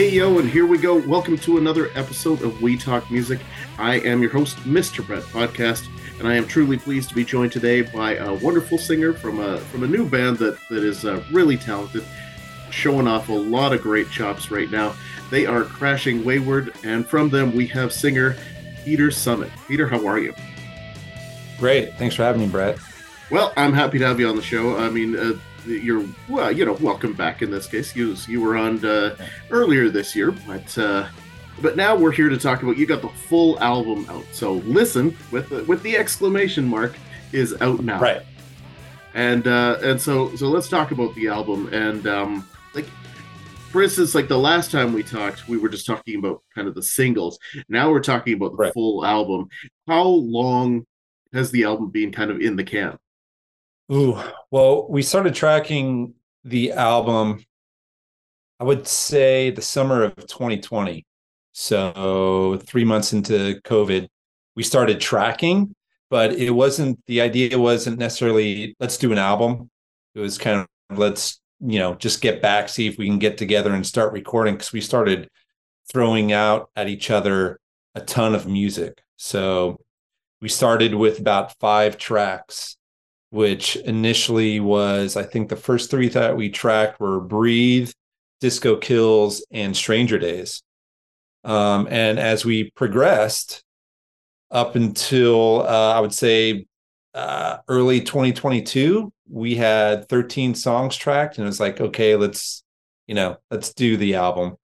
Hey yo, and here we go. Welcome to another episode of We Talk Music. I am your host, Mr. Brett Podcast, and I am truly pleased to be joined today by a wonderful singer from a from a new band that that is uh, really talented, showing off a lot of great chops right now. They are Crashing Wayward, and from them we have singer Peter Summit. Peter, how are you? Great. Thanks for having me, Brett. Well, I'm happy to have you on the show. I mean, uh, you're well, you know, welcome back in this case. You you were on uh, earlier this year, but uh, but now we're here to talk about you got the full album out. So listen with the, with the exclamation mark is out now. Right. And uh, and so so let's talk about the album and um, like for instance, like the last time we talked, we were just talking about kind of the singles. Now we're talking about the Right. full album. How long has the album been kind of in the can? Ooh, well, we started tracking the album, I would say the summer of 2020. So, three months into COVID, we started tracking, but it wasn't the idea wasn't necessarily let's do an album. It was kind of let's, you know, just get back, see if we can get together and start recording because we started throwing out at each other a ton of music. So, we started with about five tracks which initially was I think the first three that we tracked were Breathe, Disco Kills, and Stranger Days. Um, and as we progressed up until uh, I would say uh, early 2022, we had 13 songs tracked, and it was like, okay, let's you know, let's do the album.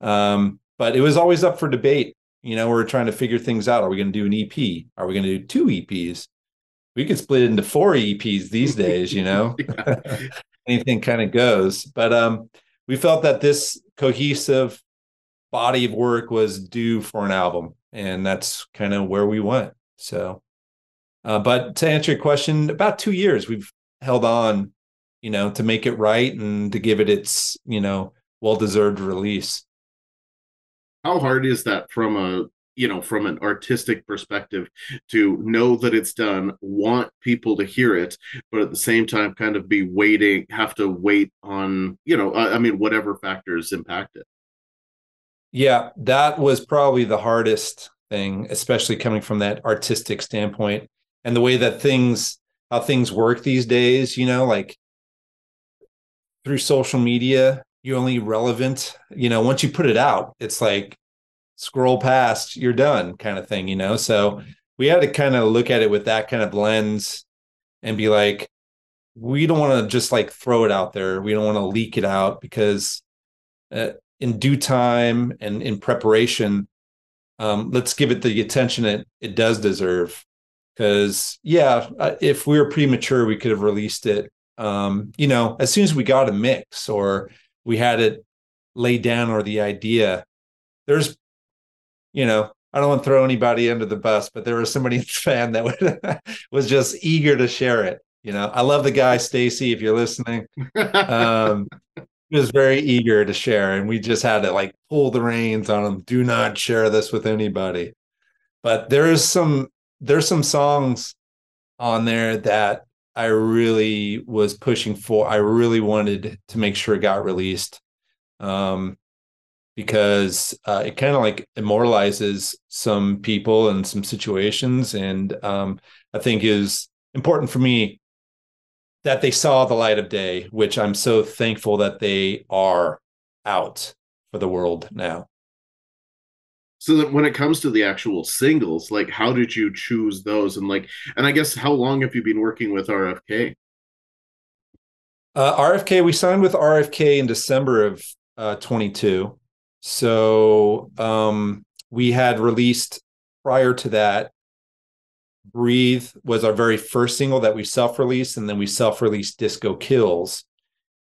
Um, but it was always up for debate. You know, we we're trying to figure things out. Are we going to do an EP? Are we going to do two EPs? We could split it into four EPs these days, you know. Anything kind of goes. But um we felt that this cohesive body of work was due for an album, and that's kind of where we went. So uh, but to answer your question, about two years we've held on, you know, to make it right and to give it its, you know, well-deserved release. how hard is that from a you know from an artistic perspective to know that it's done want people to hear it but at the same time kind of be waiting have to wait on you know i, I mean whatever factors impact it. Yeah, that was probably the hardest thing, especially coming from that artistic standpoint and the way that things how things work these days, you know, like through social media, you're only relevant, you know, once you put it out, it's like scroll past, you're done kind of thing, you know. So we had to kind of look at it with that kind of lens and be like, we don't want to just like throw it out there. We don't want to leak it out because uh, in due time and in preparation, um, let's give it the attention it it does deserve. Because yeah, uh, if we were premature, we could have released it. Um, you know, as soon as we got a mix or we had it laid down or the idea, there's, you know, I don't want to throw anybody under the bus, but there was somebody in the fan that would, was just eager to share it. You know, I love the guy Stacey. If you're listening, um, he was very eager to share, and we just had to like pull the reins on him. Do not share this with anybody. But there's some there's some songs on there that I really was pushing for. I really wanted to make sure it got released, um, because uh, it kind of like immortalizes some people and some situations, and um, I think is important for me that they saw the light of day, which I'm so thankful that they are out for the world now. so that when it comes to the actual singles like how did you choose those and like and i guess how long have you been working with rfk Uh, RFK, we signed with RFK in December of uh, 22. So um, we had released prior to that. Breathe was our very first single that we self released, and then we self released Disco Kills.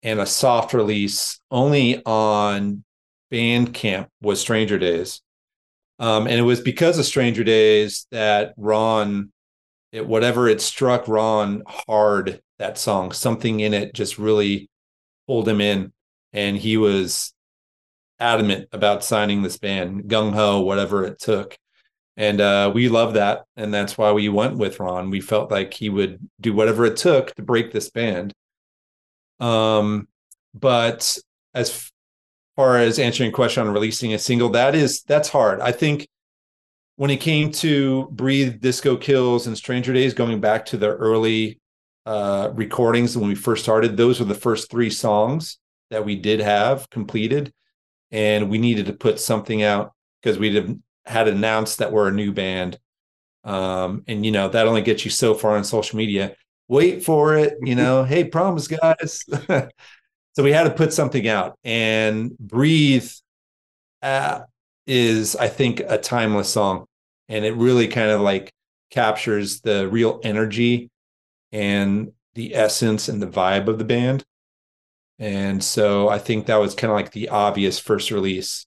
And a soft release only on Bandcamp was Stranger Days. Um, and it was because of Stranger Days that Ron, it, whatever it struck Ron hard, that song, something in it just really pulled him in. And he was adamant about signing this band, gung ho, whatever it took. And uh, we love that. And that's why we went with Ron. We felt like he would do whatever it took to break this band. Um, but as far as answering a question on releasing a single, that is that's hard. I think when it came to Breathe, Disco Kills, and Stranger Days, going back to the early uh, recordings when we first started, those were the first three songs that we did have completed. And we needed to put something out because we had announced that we're a new band. Um, and, you know, that only gets you so far on social media. Wait for it, you know, hey, promise, guys. so we had to put something out. And Breathe uh, is, I think, a timeless song and it really kind of like captures the real energy and the essence and the vibe of the band. And so I think that was kind of like the obvious first release.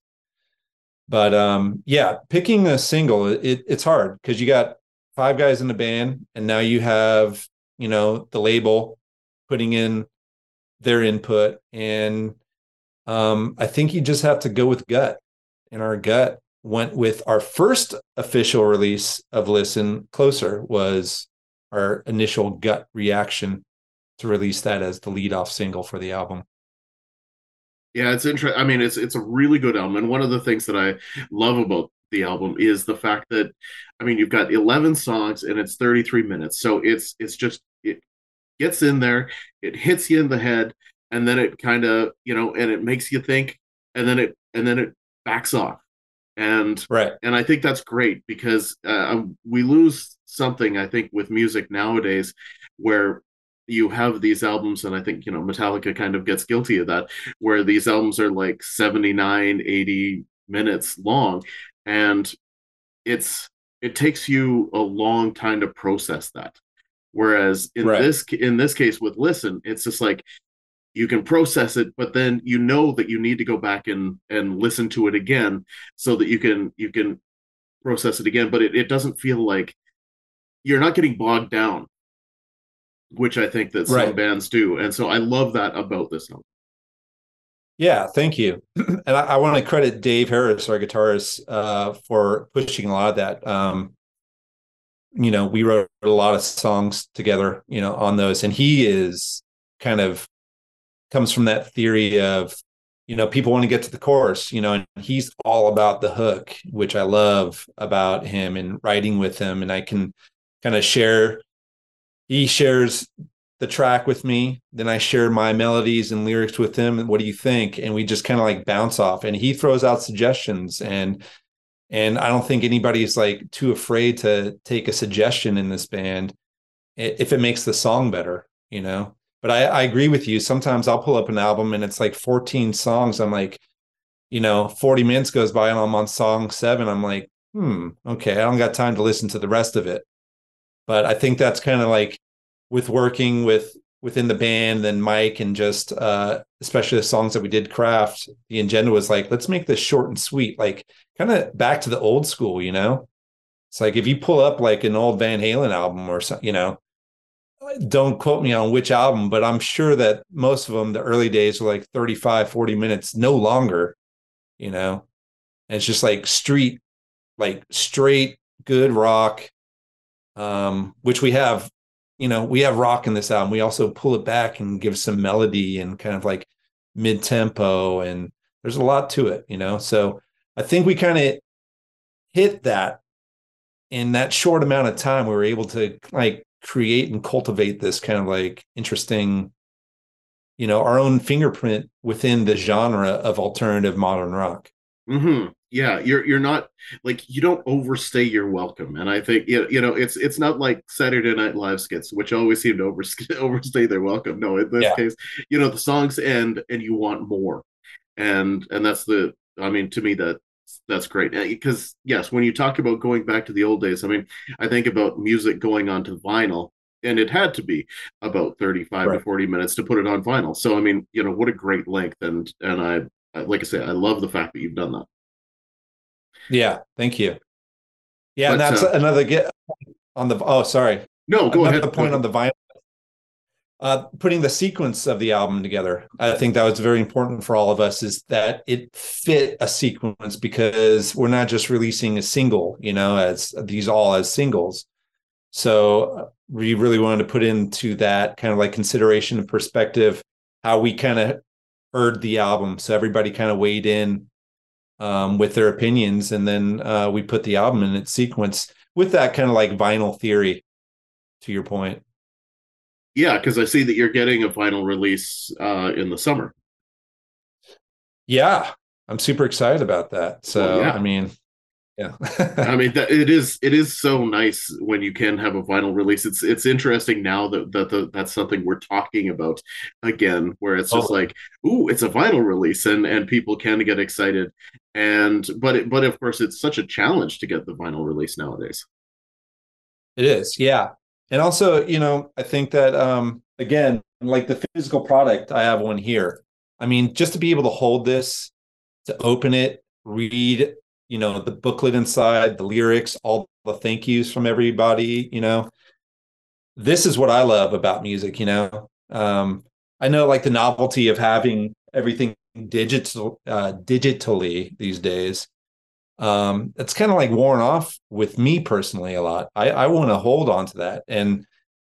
But um yeah, picking a single it, it's hard because you got five guys in the band and now you have, you know, the label putting in their input and um I think you just have to go with gut. And our gut went with our first official release of Listen Closer was our initial gut reaction to release that as the lead off single for the album. Yeah, it's interesting. I mean, it's it's a really good album, and one of the things that I love about the album is the fact that, I mean, you've got eleven songs and it's thirty three minutes, so it's it's just it gets in there, it hits you in the head, and then it kind of you know, and it makes you think, and then it and then it backs off, and right and i think that's great because uh, um, we lose something i think with music nowadays where you have these albums and i think you know metallica kind of gets guilty of that where these albums are like 79 80 minutes long and it's it takes you a long time to process that whereas in right. this in this case with listen it's just like you can process it but then you know that you need to go back and and listen to it again so that you can you can process it again but it, it doesn't feel like you're not getting bogged down which i think that some right. bands do and so i love that about this album. Yeah thank you. And i, I want to credit dave harris our guitarist uh, for pushing a lot of that. Um, you know we wrote a lot of songs together you know on those and he is kind of comes from that theory of you know people want to get to the chorus you know and he's all about the hook which i love about him and writing with him and i can kind of share he shares the track with me then i share my melodies and lyrics with him and what do you think and we just kind of like bounce off and he throws out suggestions and and i don't think anybody's like too afraid to take a suggestion in this band if it makes the song better you know but I, I agree with you. Sometimes I'll pull up an album and it's like 14 songs. I'm like, you know, 40 minutes goes by and I'm on song seven. I'm like, hmm, okay, I don't got time to listen to the rest of it. But I think that's kind of like with working with within the band and Mike and just uh especially the songs that we did craft, the agenda was like, let's make this short and sweet, like kind of back to the old school, you know? It's like if you pull up like an old Van Halen album or something, you know, don't quote me on which album, but I'm sure that most of them, the early days were like 35, 40 minutes, no longer, you know? And it's just like street, like straight good rock, um, which we have, you know, we have rock in this album. We also pull it back and give some melody and kind of like mid tempo. And there's a lot to it, you know? So I think we kind of hit that in that short amount of time. We were able to like create and cultivate this kind of like interesting you know our own fingerprint within the genre of alternative modern rock mm-hmm. Yeah you're you're not like you don't overstay your welcome and i think you know it's it's not like saturday night live skits which always seem to overstay, overstay their welcome no in this yeah. case you know the songs end and you want more and and that's the i mean to me that that's great eh, because yes when you talk about going back to the old days i mean i think about music going onto vinyl and it had to be about 35 right. to 40 minutes to put it on vinyl so i mean you know what a great length and and i like i say i love the fact that you've done that yeah thank you yeah but, and that's uh, another get on the oh sorry no go another ahead point on the vinyl uh, putting the sequence of the album together. I think that was very important for all of us is that it fit a sequence because we're not just releasing a single, you know, as these all as singles. So uh, we really wanted to put into that kind of like consideration and perspective how we kind of heard the album. So everybody kind of weighed in um, with their opinions, and then uh, we put the album in its sequence with that kind of like vinyl theory. To your point, yeah, because I see that you're getting a vinyl release uh, in the summer. Yeah, I'm super excited about that. So well, yeah. I mean, yeah. I mean that, it is it is so nice when you can have a vinyl release. It's it's interesting now that that the, that's something we're talking about again where it's just oh. like ooh it's a vinyl release and and people can get excited. And but it, but of course it's such a challenge to get the vinyl release nowadays. It is yeah. And also you know i think that um again like the physical product i have one here. I mean just to be able to hold this to open it read you know the booklet inside the lyrics all the thank yous from everybody you know? This is what i love about music you know? Um i know like the novelty of having everything digital uh digitally these days. Um it's kind of like worn off with me personally a lot. I i want to hold on to that. And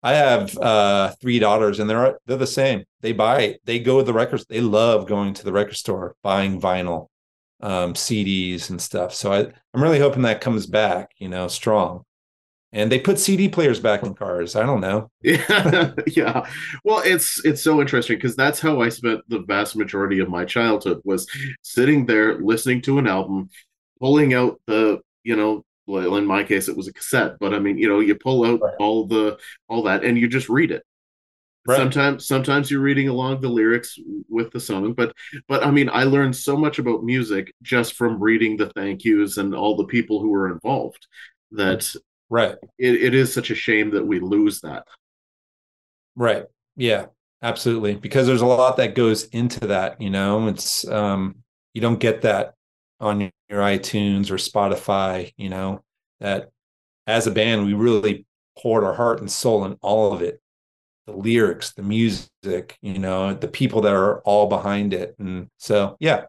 i have uh three daughters and they're they're the same. They buy they go to the records they love going to the record store buying vinyl um, CDs and stuff. So I, I'm really hoping that comes back, you know, strong. And they put CD players back in cars. I don't know. Yeah, yeah. Well, it's it's so interesting because that's how I spent the vast majority of my childhood was sitting there listening to an album, pulling out the you know well in my case it was a cassette but i mean you know you pull out right. all the all that and you just read it Right. Sometimes sometimes you're reading along the lyrics with the song, but but I mean I learned so much about music just from reading the thank yous and all the people who were involved that right it, it is such a shame that we lose that. Right. Yeah, absolutely. Because there's a lot that goes into that, you know. It's um you don't get that on your iTunes or Spotify, you know, that as a band we really poured our heart and soul in all of it the lyrics, the music, you know, the people that are all behind it. And so, yeah,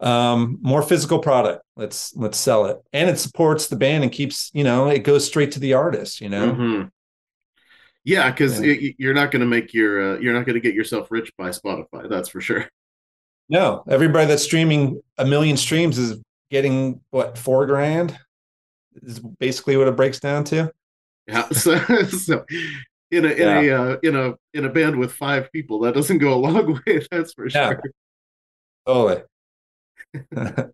um, more physical product. Let's let's sell it, and it supports the band and keeps, you know, it goes straight to the artist. You know. Mm-hmm. Yeah, because yeah. you're not going to make your uh, you're not going to get yourself rich by Spotify. That's for sure. No, everybody that's streaming a million streams is getting what four grand. Is basically what it breaks down to. Yeah. So, so in a in yeah. a uh, in a in a band with five people. That doesn't go a long way. That's for yeah. sure. Totally.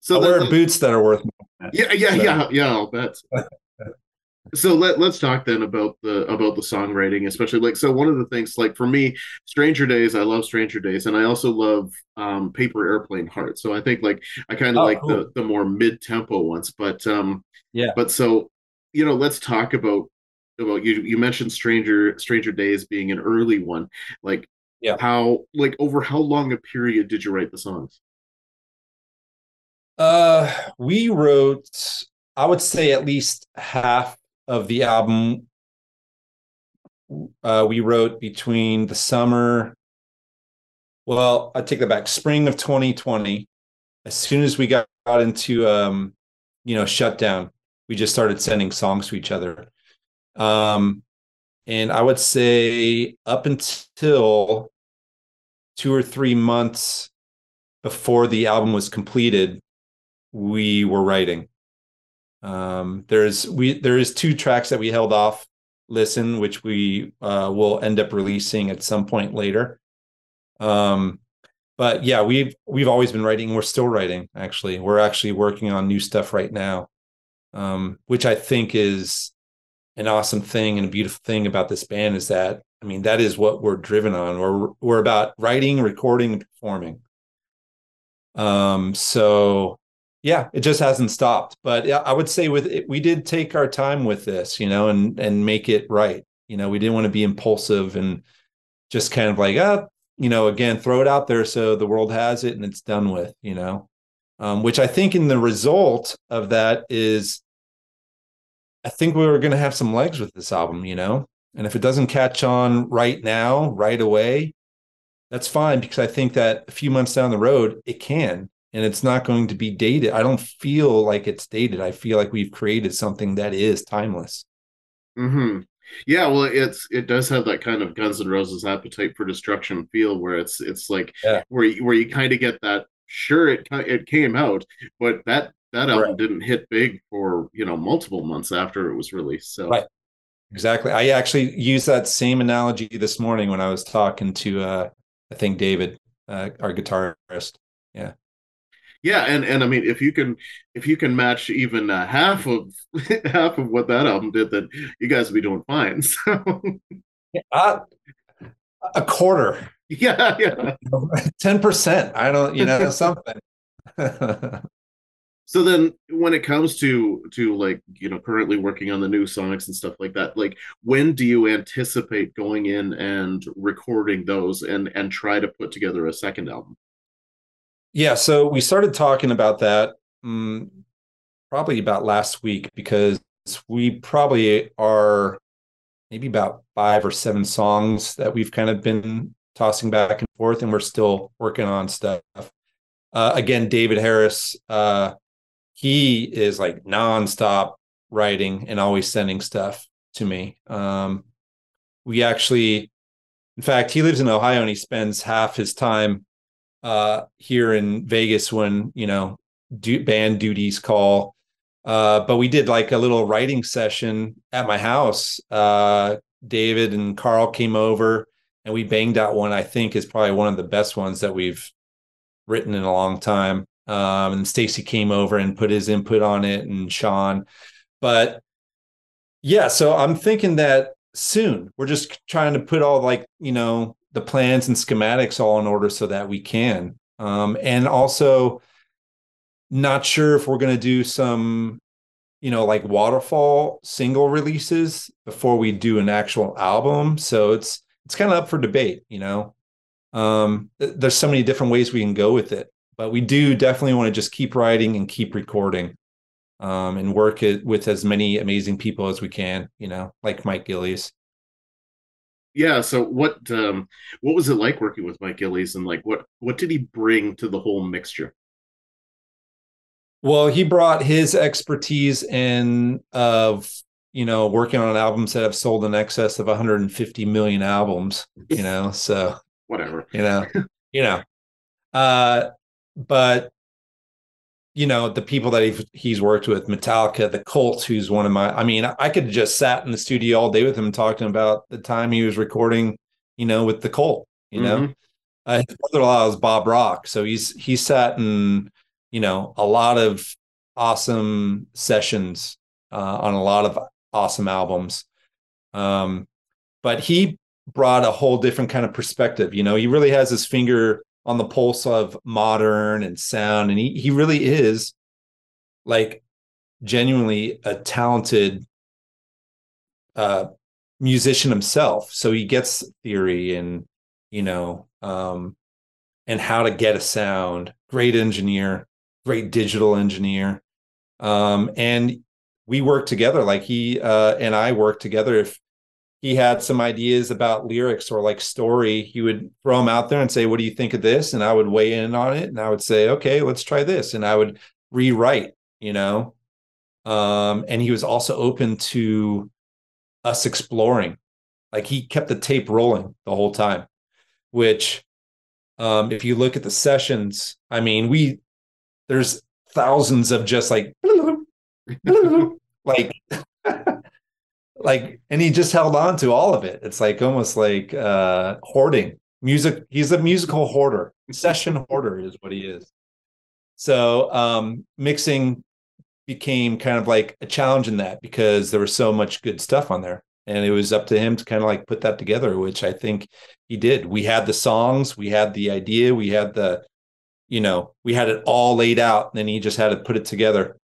so I wear boots that are worth. More. Yeah, yeah, so. yeah, yeah. I'll bet. so let let's talk then about the about the songwriting, especially like so. One of the things, like for me, Stranger Days. I love Stranger Days, and I also love um, Paper Airplane Heart. So I think like I kind of oh, like cool. the the more mid tempo ones, but um, yeah. But so you know, let's talk about about you you mentioned stranger stranger days being an early one. Like yeah. how like over how long a period did you write the songs? Uh we wrote i would say at least half of the album. Uh we wrote between the summer well i take that back spring of 2020 as soon as we got, got into um you know shutdown we just started sending songs to each other um, and I would say up until two or three months before the album was completed, we were writing. Um, there's we there is two tracks that we held off listen, which we uh, will end up releasing at some point later. Um, but yeah, we've we've always been writing. We're still writing. Actually, we're actually working on new stuff right now, um, which I think is an awesome thing and a beautiful thing about this band is that I mean that is what we're driven on. We're we're about writing, recording, and performing. Um, so yeah, it just hasn't stopped. But yeah, I would say with it, we did take our time with this, you know, and and make it right. You know, we didn't want to be impulsive and just kind of like, ah, you know, again, throw it out there so the world has it and it's done with, you know. Um, which I think in the result of that is I think we were going to have some legs with this album, you know? And if it doesn't catch on right now, right away, that's fine because I think that a few months down the road, it can. And it's not going to be dated. I don't feel like it's dated. I feel like we've created something that is timeless. Hmm. Yeah, well, it's it does have that kind of Guns N' Roses appetite for destruction feel, where it's it's like yeah. where you, where you kind of get that. Sure, it it came out, but that that album right. didn't hit big for you know multiple months after it was released. So right, exactly. I actually used that same analogy this morning when I was talking to uh, I think David, uh, our guitarist. Yeah. Yeah, and and I mean, if you can if you can match even uh, half of half of what that album did, then you guys will be doing fine. So, uh, a quarter. Yeah, yeah. Ten percent. I don't, you know, something. So then, when it comes to to like you know currently working on the new songs and stuff like that, like when do you anticipate going in and recording those and and try to put together a second album? Yeah, so we started talking about that um, probably about last week because we probably are maybe about five or seven songs that we've kind of been tossing back and forth, and we're still working on stuff. Uh, again, David Harris, uh, he is like nonstop writing and always sending stuff to me. Um, we actually, in fact, he lives in Ohio and he spends half his time uh, here in Vegas when you know band duties call. Uh, but we did like a little writing session at my house. Uh, David and Carl came over and we banged out one I think is probably one of the best ones that we've written in a long time. Um, and Stacey came over and put his input on it and Shon. But yeah, so I'm thinking that soon we're just trying to put all like, you know, the plans and schematics all in order so that we can. Um, and also, not sure if we're going to do some, you know, like waterfall single releases before we do an actual album. So it's it's kind of up for debate. You know, um, th- there's so many different ways we can go with it, but we do definitely want to just keep writing and keep recording. Um, and work it with as many amazing people as we can, you know, like Mike Gillies yeah so what um what was it like working with mike gillies and like what what did he bring to the whole mixture well he brought his expertise in of you know working on albums that have sold in excess of 150 million albums you know so whatever you know you know uh but you know the people that he's, he's worked with metallica the colts who's one of my i mean i could have just sat in the studio all day with him talking about the time he was recording you know with the cult you know? Mm-hmm. uh, his brother-in-law is bob rock so he's he sat in you know a lot of awesome sessions uh, on a lot of awesome albums. Um but he brought a whole different kind of perspective you know? He really has his finger on the pulse of modern and sound and he he really is like genuinely a talented uh musician himself. So he gets theory and you know um and how to get a sound. Great engineer great digital engineer. Um and we work together like he uh and I work together. If he had some ideas about lyrics or like story, he would throw them out there and say, What do you think of this? And I would weigh in on it and I would say, Okay, let's try this. And I would rewrite, you know. Um, and he was also open to us exploring. Like he kept the tape rolling the whole time, which um, if you look at the sessions, I mean, we there's thousands of just like like like and he just held on to all of it. It's like almost like uh hoarding. Music he's a musical hoarder. Session hoarder is what he is. So um mixing became kind of like a challenge in that because there was so much good stuff on there. And it was up to him to kind of like put that together which i think he did. We had the songs we had the idea we had the you know we had it all laid out and then he just had to put it together.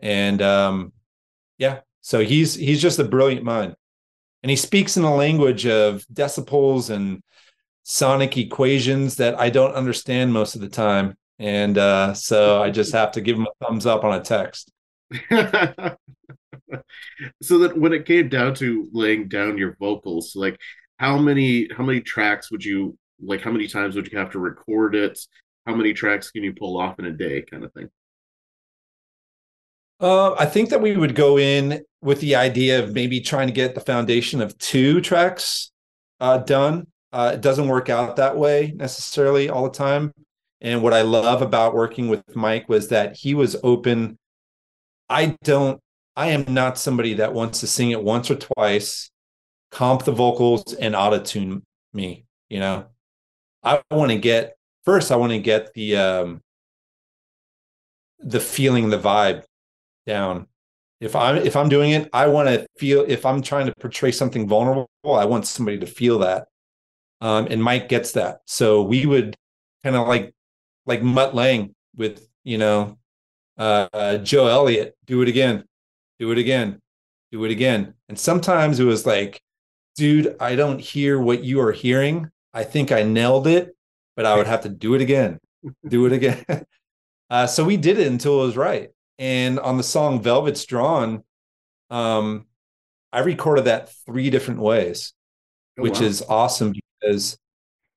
And um yeah so he's he's just a brilliant mind. And he speaks in a language of decibels and sonic equations that I don't understand most of the time. And uh, so I just have to give him a thumbs up on a text. so that when it came down to laying down your vocals, like how many how many tracks would you like how many times would you have to record it? How many tracks can you pull off in a day kind of thing? Uh, I think that we would go in with the idea of maybe trying to get the foundation of two tracks uh, done. Uh, it doesn't work out that way necessarily all the time. And what I love about working with Mike was that he was open. I don't, I am not somebody that wants to sing it once or twice, comp the vocals, and auto tune me. You know, I want to get first, I want to get the, um, the feeling, the vibe down. If I'm if I'm doing it, I want to feel. If I'm trying to portray something vulnerable, I want somebody to feel that. Um, and Mike gets that. So we would kind of like like Mutt Lange with you know uh, uh, Joe Elliott. Do it again, do it again, do it again. And sometimes it was like, dude, I don't hear what you are hearing. I think I nailed it, but I would have to do it again, do it again. uh, so we did it until it was right. And on the song Velvet's Drawn, um, I recorded that three different ways, oh, which wow. is awesome because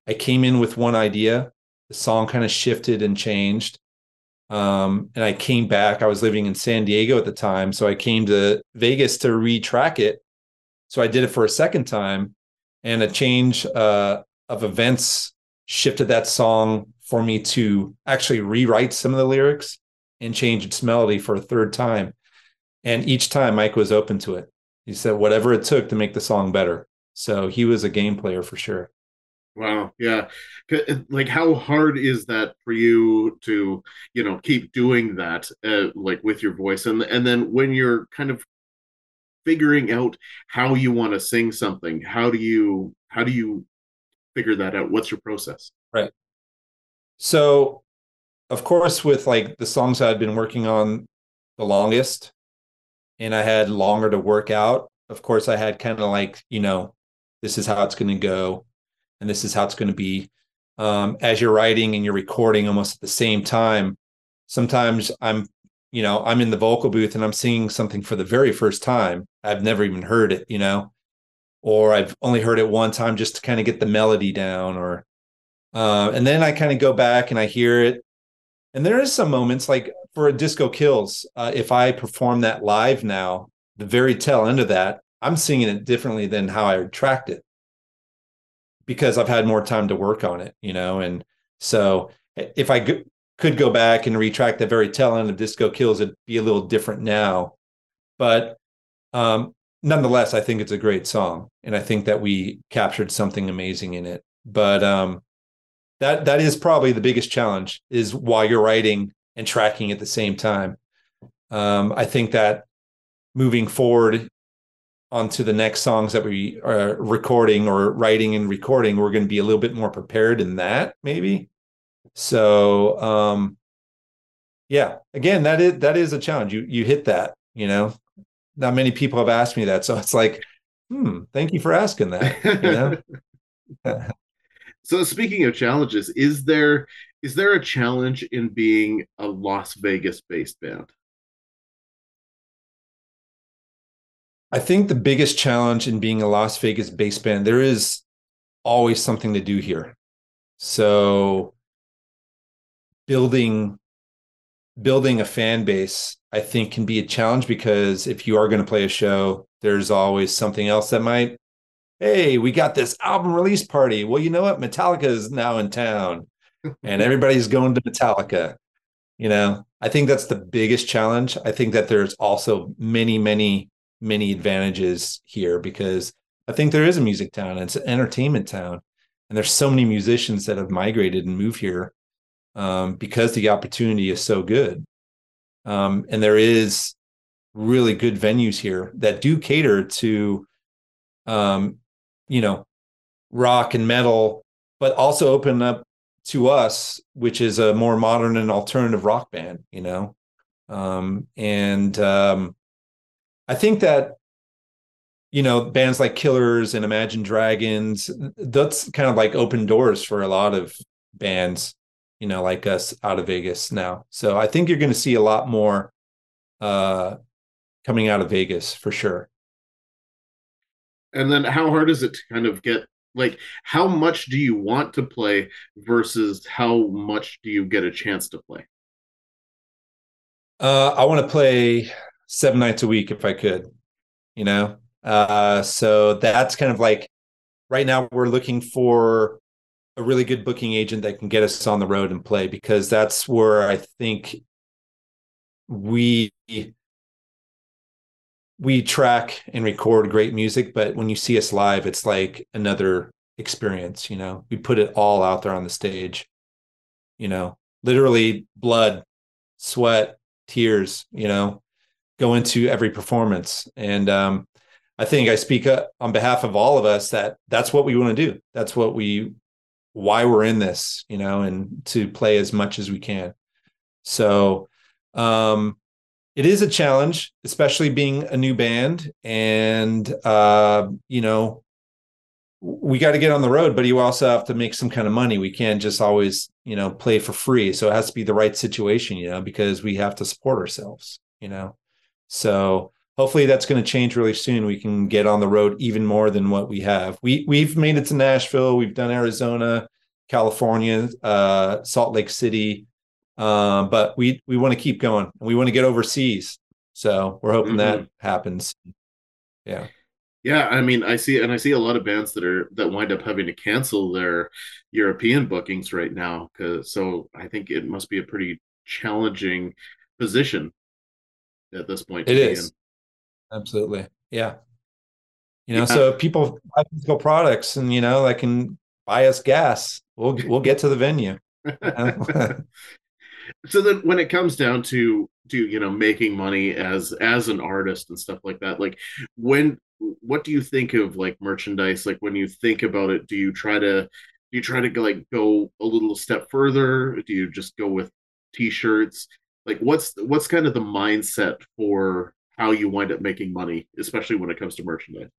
I came in with one idea, the song kind of shifted and changed. Um, and I came back. I was living in San Diego at the time. So I came to Vegas to retrack it. So I did it for a second time. And a change uh, of events shifted that song for me to actually rewrite some of the lyrics and change its melody for a third time. And each time Mike was open to it. He said whatever it took to make the song better. So he was a game player for sure. Wow. Yeah. Like, how hard is that for you to, you know, keep doing that, uh, like with your voice, and and then when you're kind of figuring out how you want to sing something, how do you how do you figure that out? What's your process? Right. So of course, with like the songs I'd been working on the longest and I had longer to work out, of course, I had kind of like, you know, this is how it's going to go and this is how it's going to be. Um, as you're writing and you're recording almost at the same time, sometimes I'm, you know, I'm in the vocal booth and I'm singing something for the very first time. I've never even heard it, you know, or I've only heard it one time just to kind of get the melody down or, uh, and then I kind of go back and I hear it and there is some moments like for a Disco Kills, uh, if I perform that live now, the very tail end of that, I'm singing it differently than how I tracked it because I've had more time to work on it, you know. And so if I g- could go back and retract the very tail end of Disco Kills, it'd be a little different now. But um, nonetheless, I think it's a great song, and I think that we captured something amazing in it. But um, that that is probably the biggest challenge is while you're writing and tracking at the same time. Um, I think that moving forward onto the next songs that we are recording or writing and recording, we're going to be a little bit more prepared in that, maybe. So, um, yeah, again, that is that is a challenge. You you hit that, you know. Not many people have asked me that, so it's like, hmm, thank you for asking that. You know. So speaking of challenges, is there is there a challenge in being a Las Vegas based band? I think the biggest challenge in being a Las Vegas based band, there is always something to do here. So building building a fan base, I think can be a challenge because if you are going to play a show, there's always something else that might hey, we got this album release party. Well, you know what? Metallica is now in town and everybody's going to Metallica. You know, I think that's the biggest challenge. I think that there's also many, many, many advantages here because I think there is a music town and it's an entertainment town. And there's so many musicians that have migrated and moved here um, because the opportunity is so good. Um, and there is really good venues here that do cater to um, you know, rock and metal, but also open up to us, which is a more modern and alternative rock band, you know. Um, and um, I think that you know bands like Killers and Imagine Dragons, that's kind of like open doors for a lot of bands, you know, like us out of Vegas now. So I think you're going to see a lot more uh, coming out of Vegas for sure and then how hard is it to kind of get like how much do you want to play versus how much do you get a chance to play Uh, I want to play seven nights a week if I could, you know. Uh, so that's kind of like right now we're looking for a really good booking agent that can get us on the road and play because that's where I think we we track and record great music, but when you see us live, it's like another experience, you know. We put it all out there on the stage. You know, literally blood, sweat, tears, you know, go into every performance. And um I think I speak uh, on behalf of all of us that that's what we want to do. That's what we why we're in this, you know, and to play as much as we can. So um it is a challenge, especially being a new band. And uh, you know, we got to get on the road, but you also have to make some kind of money. We can't just always, you know, play for free. So it has to be the right situation, you know, because we have to support ourselves, you know. So hopefully that's going to change really soon. We can get on the road even more than what we have. We we've made it to Nashville, we've done Arizona, California, uh, Salt Lake City, uh, but we we want to keep going. We want to get overseas. So we're hoping mm-hmm. that happens. Yeah. Yeah, I mean, I see, and I see a lot of bands that are that wind up having to cancel their European bookings right now. Cause so I think it must be a pretty challenging position at this point. It is in. absolutely, yeah. You know, yeah. so people buy physical products, and you know, they can buy us gas. We'll we'll get to the venue. so then when it comes down to to you know making money as as an artist and stuff like that like when what do you think of like merchandise? Like when you think about it do you try to do you try to like go a little step further? Do you just go with t-shirts? Like what's what's kind of the mindset for how you wind up making money especially when it comes to merchandise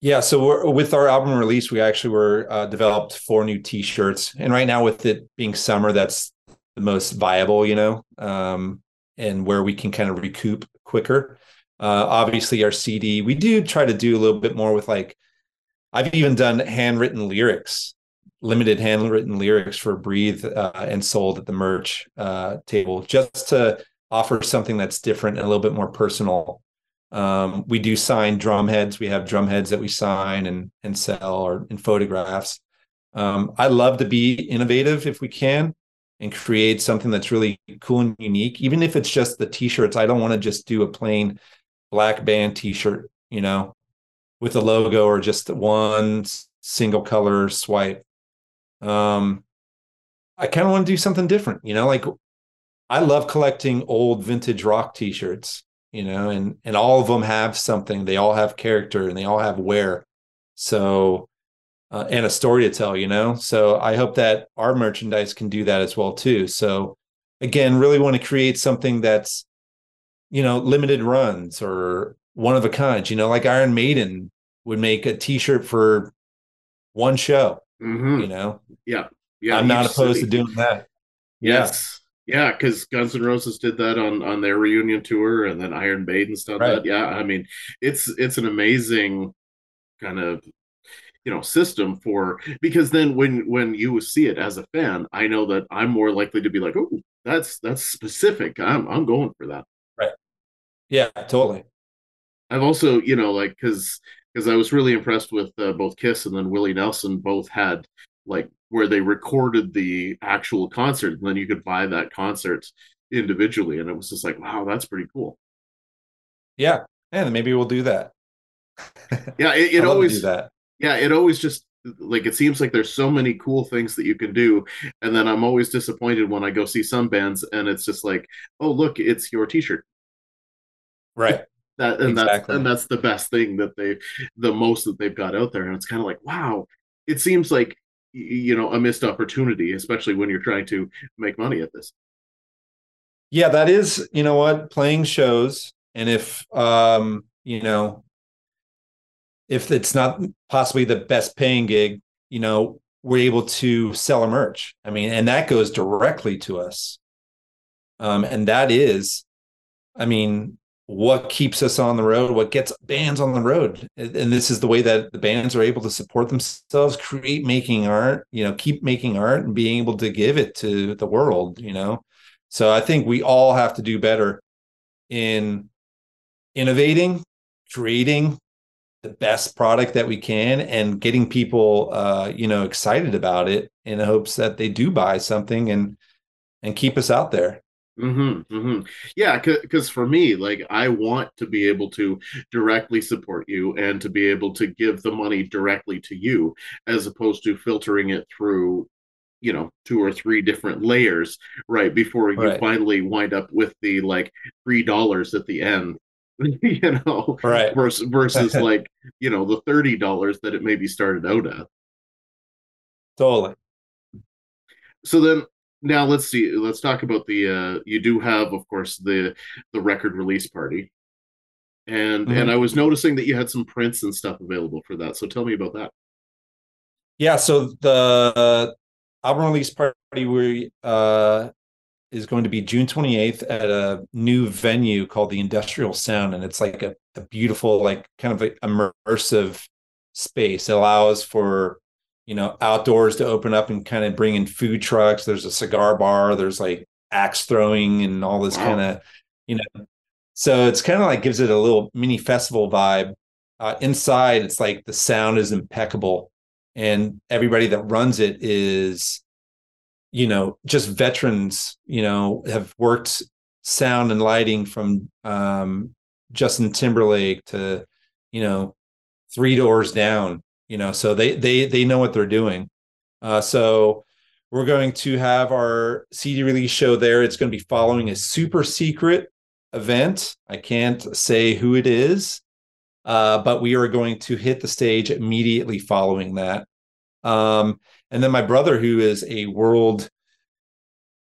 yeah, so with our album release, we actually were uh, developed four new T-shirts, and right now with it being summer, that's the most viable, you know, um, and where we can kind of recoup quicker. Uh, obviously, our CD, we do try to do a little bit more with like, I've even done handwritten lyrics, limited handwritten lyrics for Breathe uh, and sold at the merch uh, table, just to offer something that's different and a little bit more personal um, we do sign drum heads. We have drum heads that we sign and and sell or in photographs. Um, I love to be innovative if we can and create something that's really cool and unique. Even if it's just the t-shirts, I don't want to just do a plain black band t-shirt, you know, with a logo or just one single color swipe. Um, I kind of want to do something different, you know, like I love collecting old vintage rock t-shirts you know, and and all of them have something. They all have character and they all have wear. So uh, and a story to tell, you know. So I hope that our merchandise can do that as well too. So again, really want to create something that's you know limited runs or one of a kind. You know, like Iron Maiden would make a T-shirt for one show. Mm-hmm. You know, yeah, yeah. I'm not opposed city. to doing that. Yes. Yeah, because Guns N' Roses did that on on their reunion tour, and then Iron Maiden's done right. that. Yeah, I mean, it's it's an amazing kind of you know system for because then when when you see it as a fan, I know that I'm more likely to be like, oh, that's that's specific. I'm I'm going for that. Right. Yeah, totally. I've also you know like because because I was really impressed with uh, both Kiss and then Willie Nelson both had like where they recorded the actual concert and then you could buy that concert individually and it was just like wow that's pretty cool. Yeah. And maybe we'll do that. Yeah it, it always that. yeah it always just like it seems like there's so many cool things that you can do and then i'm always disappointed when i go see some bands and it's just like oh look it's your t-shirt. Right. That and exactly. that's and that's the best thing that they the most that they've got out there and it's kind of like wow. It seems like you know a missed opportunity especially when you're trying to make money at this. Yeah that is you know what playing shows and if um you know if it's not possibly the best paying gig you know we're able to sell a merch. I mean and that goes directly to us. Um and that is i mean what keeps us on the road, what gets bands on the road. And this is the way that the bands are able to support themselves, create making art, you know, keep making art and being able to give it to the world, you know. So I think we all have to do better in innovating, creating the best product that we can and getting people uh, you know excited about it in hopes that they do buy something and and keep us out there Mm-hmm, mm-hmm. Yeah, because for me, like I want to be able to directly support you and to be able to give the money directly to you, as opposed to filtering it through, you know, two or three different layers, right before you right. finally wind up with the like three dollars at the end, you know, right? Versus versus like you know the thirty dollars that it maybe started out at. Totally. So then now let's see let's talk about the uh you do have of course the the record release party. And mm-hmm. and i was noticing that you had some prints and stuff available for that so tell me about that. Yeah so the uh, album release party we uh is going to be june 28th at a new venue called the industrial sound and it's like a, a beautiful like kind of immersive space. It allows for you know, outdoors to open up and kind of bring in food trucks. There's a cigar bar. There's like axe throwing and all this wow. kind of, you know. So it's kind of like gives it a little mini festival vibe. Uh, inside, it's like the sound is impeccable, and everybody that runs it is, you know, just veterans. You know, have worked sound and lighting from um, Justin Timberlake to, you know, Three Doors Down you know so they they they know what they're doing. Uh, so we're going to have our cd release show there. It's going to be following a super secret event. I can't say who it is uh, but we are going to hit the stage immediately following that. Um, and then my brother who is a world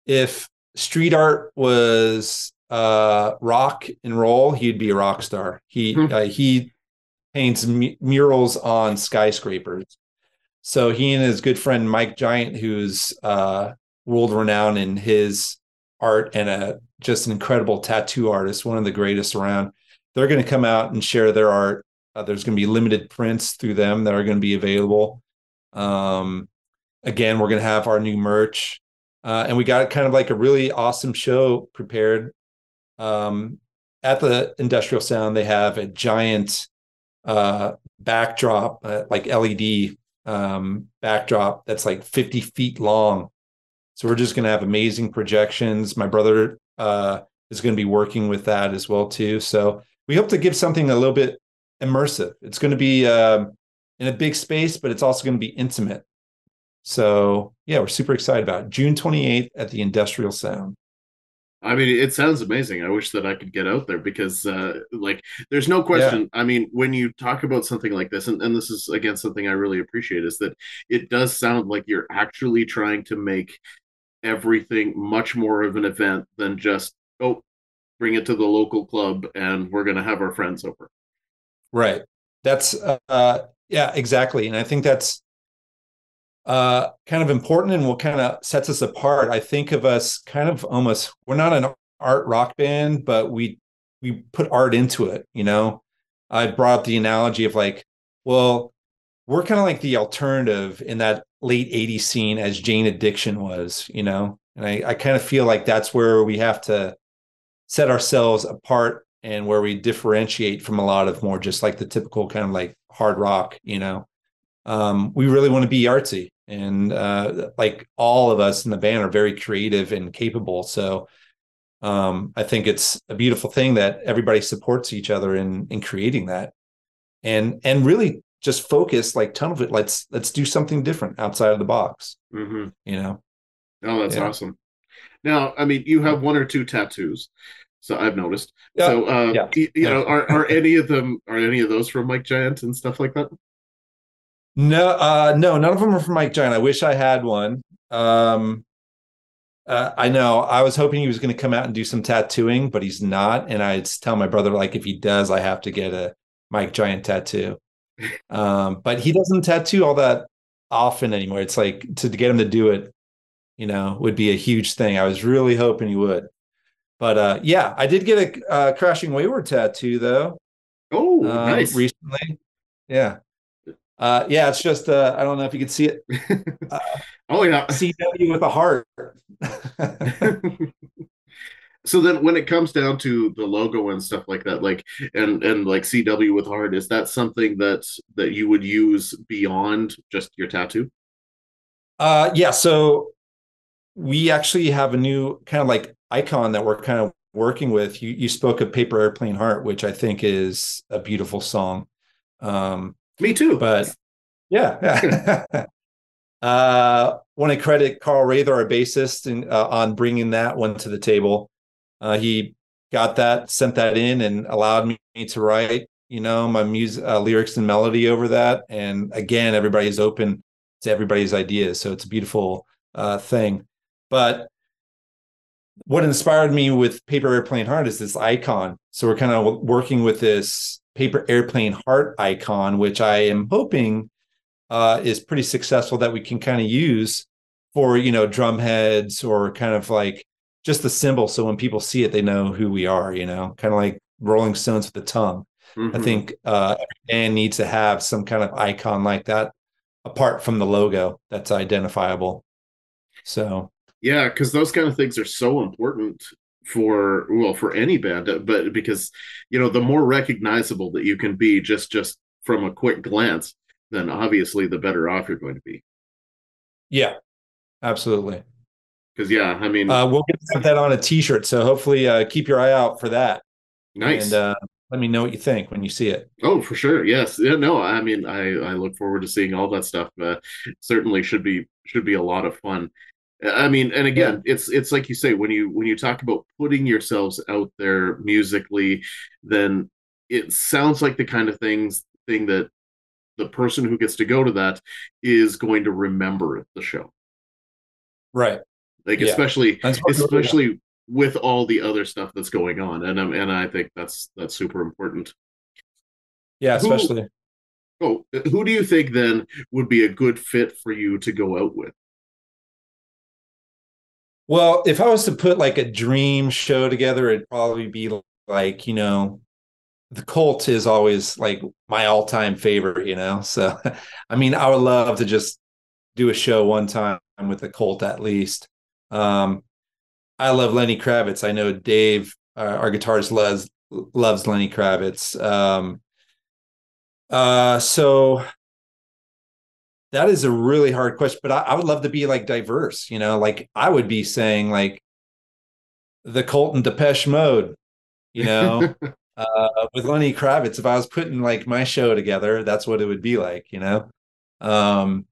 if street art was uh, rock and roll he'd be a rock star. He hmm. uh, he paints murals on skyscrapers. So he and his good friend Mike Giant, who's uh, world renowned in his art and a just an incredible tattoo artist, one of the greatest around. They're going to come out and share their art. Uh, there's going to be limited prints through them that are going to be available. Um, again, we're going to have our new merch, uh, and we got kind of like a really awesome show prepared. Um, at the Industrial Sound, they have a giant uh, backdrop, uh, like LED um, backdrop that's like 50 feet long. So we're just going to have amazing projections. My brother uh, is going to be working with that as well too. So we hope to give something a little bit immersive. It's going to be uh, in a big space, but it's also going to be intimate. So yeah, we're super excited about it. June 28th at the Industrial Sound. I mean, it sounds amazing. I wish that I could get out there because, uh, like, there's no question. Yeah. I mean, when you talk about something like this, and, and this is again something I really appreciate, is that it does sound like you're actually trying to make everything much more of an event than just oh, bring it to the local club and we're going to have our friends over. Right. That's uh, yeah, exactly, and I think that's uh, kind of important and what kind of sets us apart. I think of us kind of almost we're not an art rock band, but we we put art into it. You know, I brought up the analogy of like, well, we're kind of like the alternative in that late 80s scene as Jane's Addiction was, you know, and I, I kind of feel like that's where we have to set ourselves apart and where we differentiate from a lot of more just like the typical kind of like hard rock, you know. Um, we really want to be artsy and uh, like all of us in the band are very creative and capable so um, i think it's a beautiful thing that everybody supports each other in in creating that and and really just focus like ton of it let's let's do something different outside of the box mm-hmm. you know oh that's yeah. awesome now i mean you have one or two tattoos so I've noticed. Yeah. So, uh, yeah. you, you yeah. know, are, are any of them are any of those from Mike Giant and stuff like that? No, uh, no, none of them are from Mike Giant. I wish I had one. Um, uh, I know. I was hoping he was going to come out and do some tattooing, but he's not. And I tell my brother like, if he does, I have to get a Mike Giant tattoo. Um, but he doesn't tattoo all that often anymore. It's like to, get him to do it, you know, would be a huge thing. I was really hoping he would. But uh, yeah, I did get a uh, Crashing Wayward tattoo though. Oh, uh, nice. Recently, yeah. Uh, yeah, it's just uh, I don't know if you can see it. Uh, oh yeah, CW with a heart. so then when it comes down to the logo and stuff like that like and and like cw with heart is that something that that you would use beyond just your tattoo uh yeah so we actually have a new kind of like icon that we're kind of working with you you spoke of paper airplane heart which i think is a beautiful song um me too but yeah, yeah. uh want to credit Carl Raether our bassist and uh, on bringing that one to the table uh, he got that, sent that in, and allowed me to write, you know, my music, uh, lyrics and melody over that. And again, everybody's open to everybody's ideas, so it's a beautiful uh, thing. But what inspired me with Paper Airplane Heart is this icon. So we're kind of working with this Paper Airplane Heart icon, which I am hoping uh, is pretty successful that we can kind of use for you know drum heads or kind of like just the symbol so when people see it they know who we are you know kind of like rolling stones with the tongue mm-hmm. i think uh every band needs to have some kind of icon like that apart from the logo that's identifiable so yeah because those kind of things are so important for well for any band uh, but because you know the more recognizable that you can be just just from a quick glance then obviously the better off you're going to be yeah absolutely because yeah, I mean, uh, we'll get that on a T-shirt. So hopefully, uh, keep your eye out for that. Nice. And uh, let me know what you think when you see it. Oh, for sure. Yes. Yeah. No. I mean, I I look forward to seeing all that stuff. Uh, certainly should be should be a lot of fun. I mean, and again, yeah. it's it's like you say when you when you talk about putting yourselves out there musically, then it sounds like the kind of things thing that the person who gets to go to that is going to remember the show. Right like yeah. especially especially with all the other stuff that's going on and um, and i think that's that's super important yeah especially who, oh who do you think then would be a good fit for you to go out with well if i was to put like a dream show together it'd probably be like you know the cult is always like my all-time favorite you know so i mean i would love to just do a show one time with the cult at least um, I love Lenny Kravitz. I know Dave, uh, our guitarist, loves loves Lenny Kravitz. Um, uh, so that is a really hard question, but I, I, would love to be like diverse. You know, like I would be saying like the Cult and Depeche Mode. You know. uh, with Lenny Kravitz, if I was putting like my show together, that's what it would be like, you know. Um,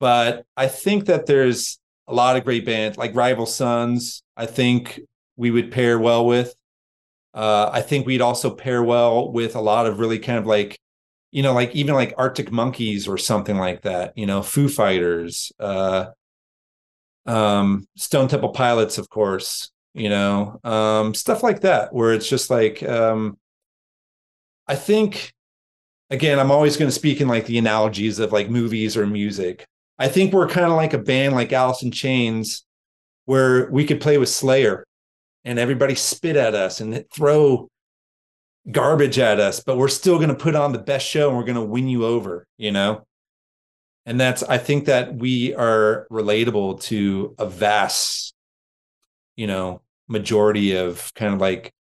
but I think that there's a lot of great bands like Rival Sons. I think we would pair well with. Uh, I think we'd also pair well with a lot of really kind of like, you know, like even like Arctic Monkeys or something like that. You know, Foo Fighters, uh, um, Stone Temple Pilots, of course. You know, um, stuff like that, where it's just like, um, I think, again, I'm always going to speak in like the analogies of like movies or music. I think we're kind of like a band like Alice in Chains, where we could play with Slayer and everybody spit at us and throw garbage at us, but we're still going to put on the best show and we're going to win you over, you know? And that's, I think that we are relatable to a vast, you know, majority of kind of like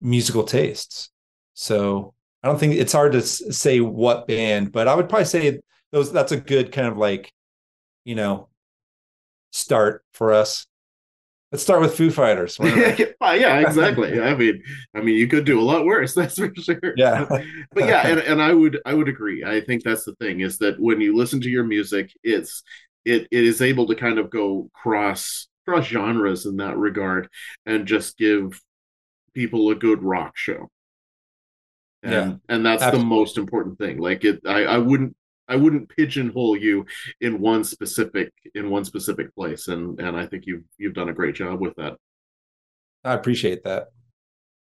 musical tastes. So I don't think it's hard to say what band, but I would probably say those that's a good kind of like you know, start for us. Let's start with Foo Fighters. yeah, exactly. I mean, I mean, you could do a lot worse. That's for sure. Yeah, but yeah, and, and I would I would agree. I think that's the thing is that when you listen to your music, it's it it is able to kind of go cross cross genres in that regard, and just give people a good rock show. And, yeah, and that's absolutely. the most important thing. Like it, I, I wouldn't I wouldn't pigeonhole you in one specific in one specific place, and and I think you've you've done a great job with that. I appreciate that.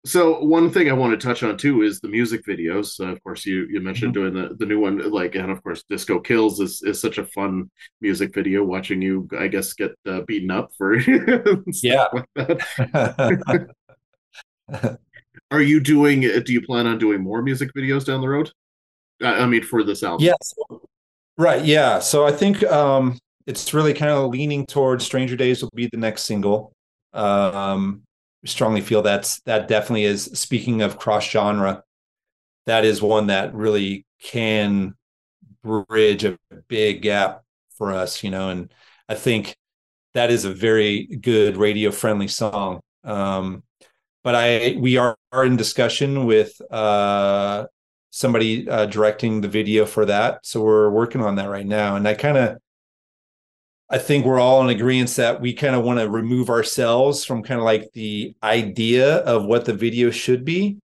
So one thing I want to touch on too is the music videos. Uh, of course, you you mentioned mm-hmm. doing the, the new one, like, and of course, Disco Kills is is such a fun music video. Watching you, I guess, get uh, beaten up for yeah. Like Are you doing? Do you plan on doing more music videos down the road? I mean, for this album. Yes. Right. Yeah. So I think um, it's really kind of leaning towards Stranger Days will be the next single. Um, strongly feel that's that definitely is speaking of cross genre that is one that really can bridge a big gap for us you know and i think that is a very good radio friendly song um, but i we are, are in discussion with uh, somebody uh, directing the video for that so we're working on that right now and i kind of I think we're all in agreement that we kind of want to remove ourselves from kind of like the idea of what the video should be.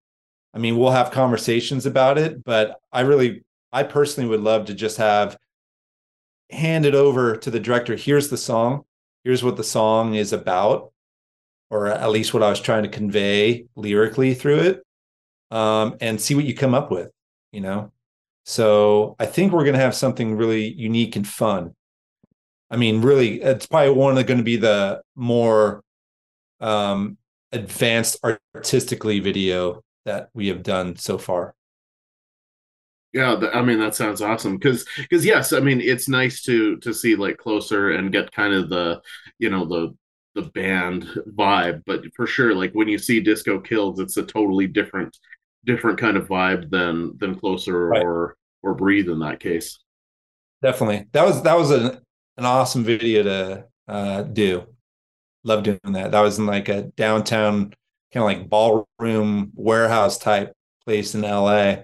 I mean, we'll have conversations about it, but I really, I personally would love to just have hand it over to the director. Here's the song. Here's what the song is about, or at least what I was trying to convey lyrically through it, um, and see what you come up with. You know, so I think we're going to have something really unique and fun. I mean, really, it's probably one of going to be the more um, advanced artistically video that we have done so far. Yeah, I mean that sounds awesome because because yes, I mean it's nice to to see like closer and get kind of the you know the the band vibe, but for sure, like when you see Disco Kills, it's a totally different different kind of vibe than than closer right. or or breathe in that case. Definitely, that was that was an an awesome video to uh, do. Love doing that. That was in like a downtown kind of like ballroom warehouse type place in LA.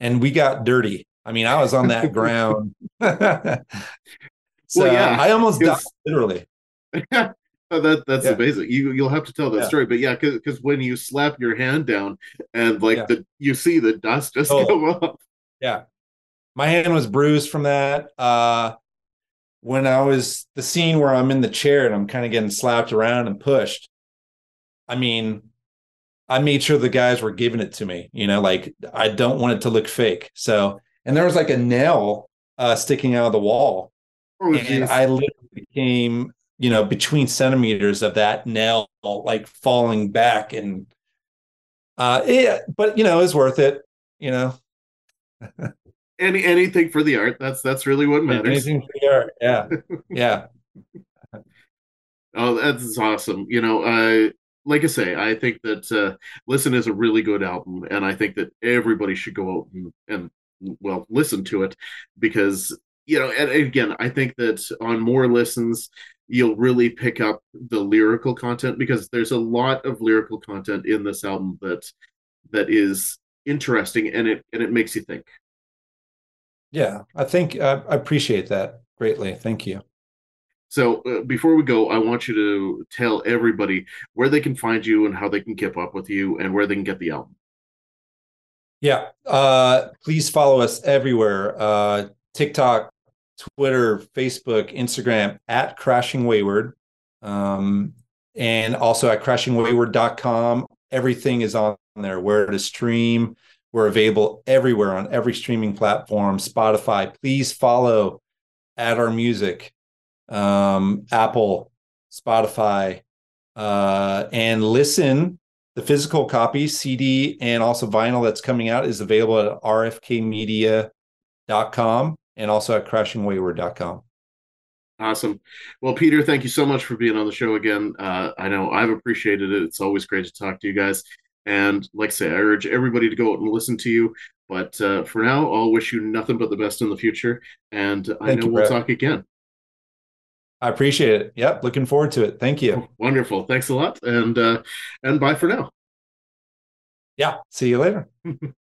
And we got dirty. I mean, I was on that ground. so well, yeah, I almost died literally. Oh, that that's yeah. amazing. You you'll have to tell that yeah. story, but yeah, because because when you slap your hand down and like yeah. the you see the dust just oh. go up. Yeah, my hand was bruised from that. Uh, when I was the scene where I'm in the chair and I'm kind of getting slapped around and pushed, I mean, I made sure the guys were giving it to me. You know, like I don't want it to look fake. So, and there was like a nail uh, sticking out of the wall, oh, and geez. I literally came, you know, between centimeters of that nail, like falling back, and uh, yeah, but you know, it's worth it. You know. any anything for the art. That's that's really what matters. Anything for the art. Yeah. Yeah. oh, that's awesome. You know, uh like I say, I think that uh, Listen is a really good album, and I think that everybody should go out and, and well listen to it because you know, and again, I think that on more listens, you'll really pick up the lyrical content because there's a lot of lyrical content in this album that that is interesting and it and it makes you think. Yeah, I think uh, I appreciate that greatly. Thank you. So uh, before we go, I want you to tell everybody where they can find you and how they can keep up with you and where they can get the album. Yeah, uh, please follow us everywhere: uh, TikTok, Twitter, Facebook, Instagram at Crashing Wayward, um, and also at crashingwayward.com. Everything is on there. Where to stream, we're available everywhere on every streaming platform, Spotify. Please follow at Our Music, um, Apple, Spotify, uh, and listen. The physical copy, CD, and also vinyl that's coming out is available at rfkmedia.com and also at crashingwayward.com. Awesome. Well, Peter, thank you so much for being on the show again. Uh, I know I've appreciated it. It's always great to talk to you guys. And like I say, I urge everybody to go out and listen to you. But uh, for now, I'll wish you nothing but the best in the future. And Thank I know you, we'll talk again. I appreciate it. Yep, looking forward to it. Thank you. Wonderful. Thanks a lot. And uh, and bye for now. Yeah. See you later.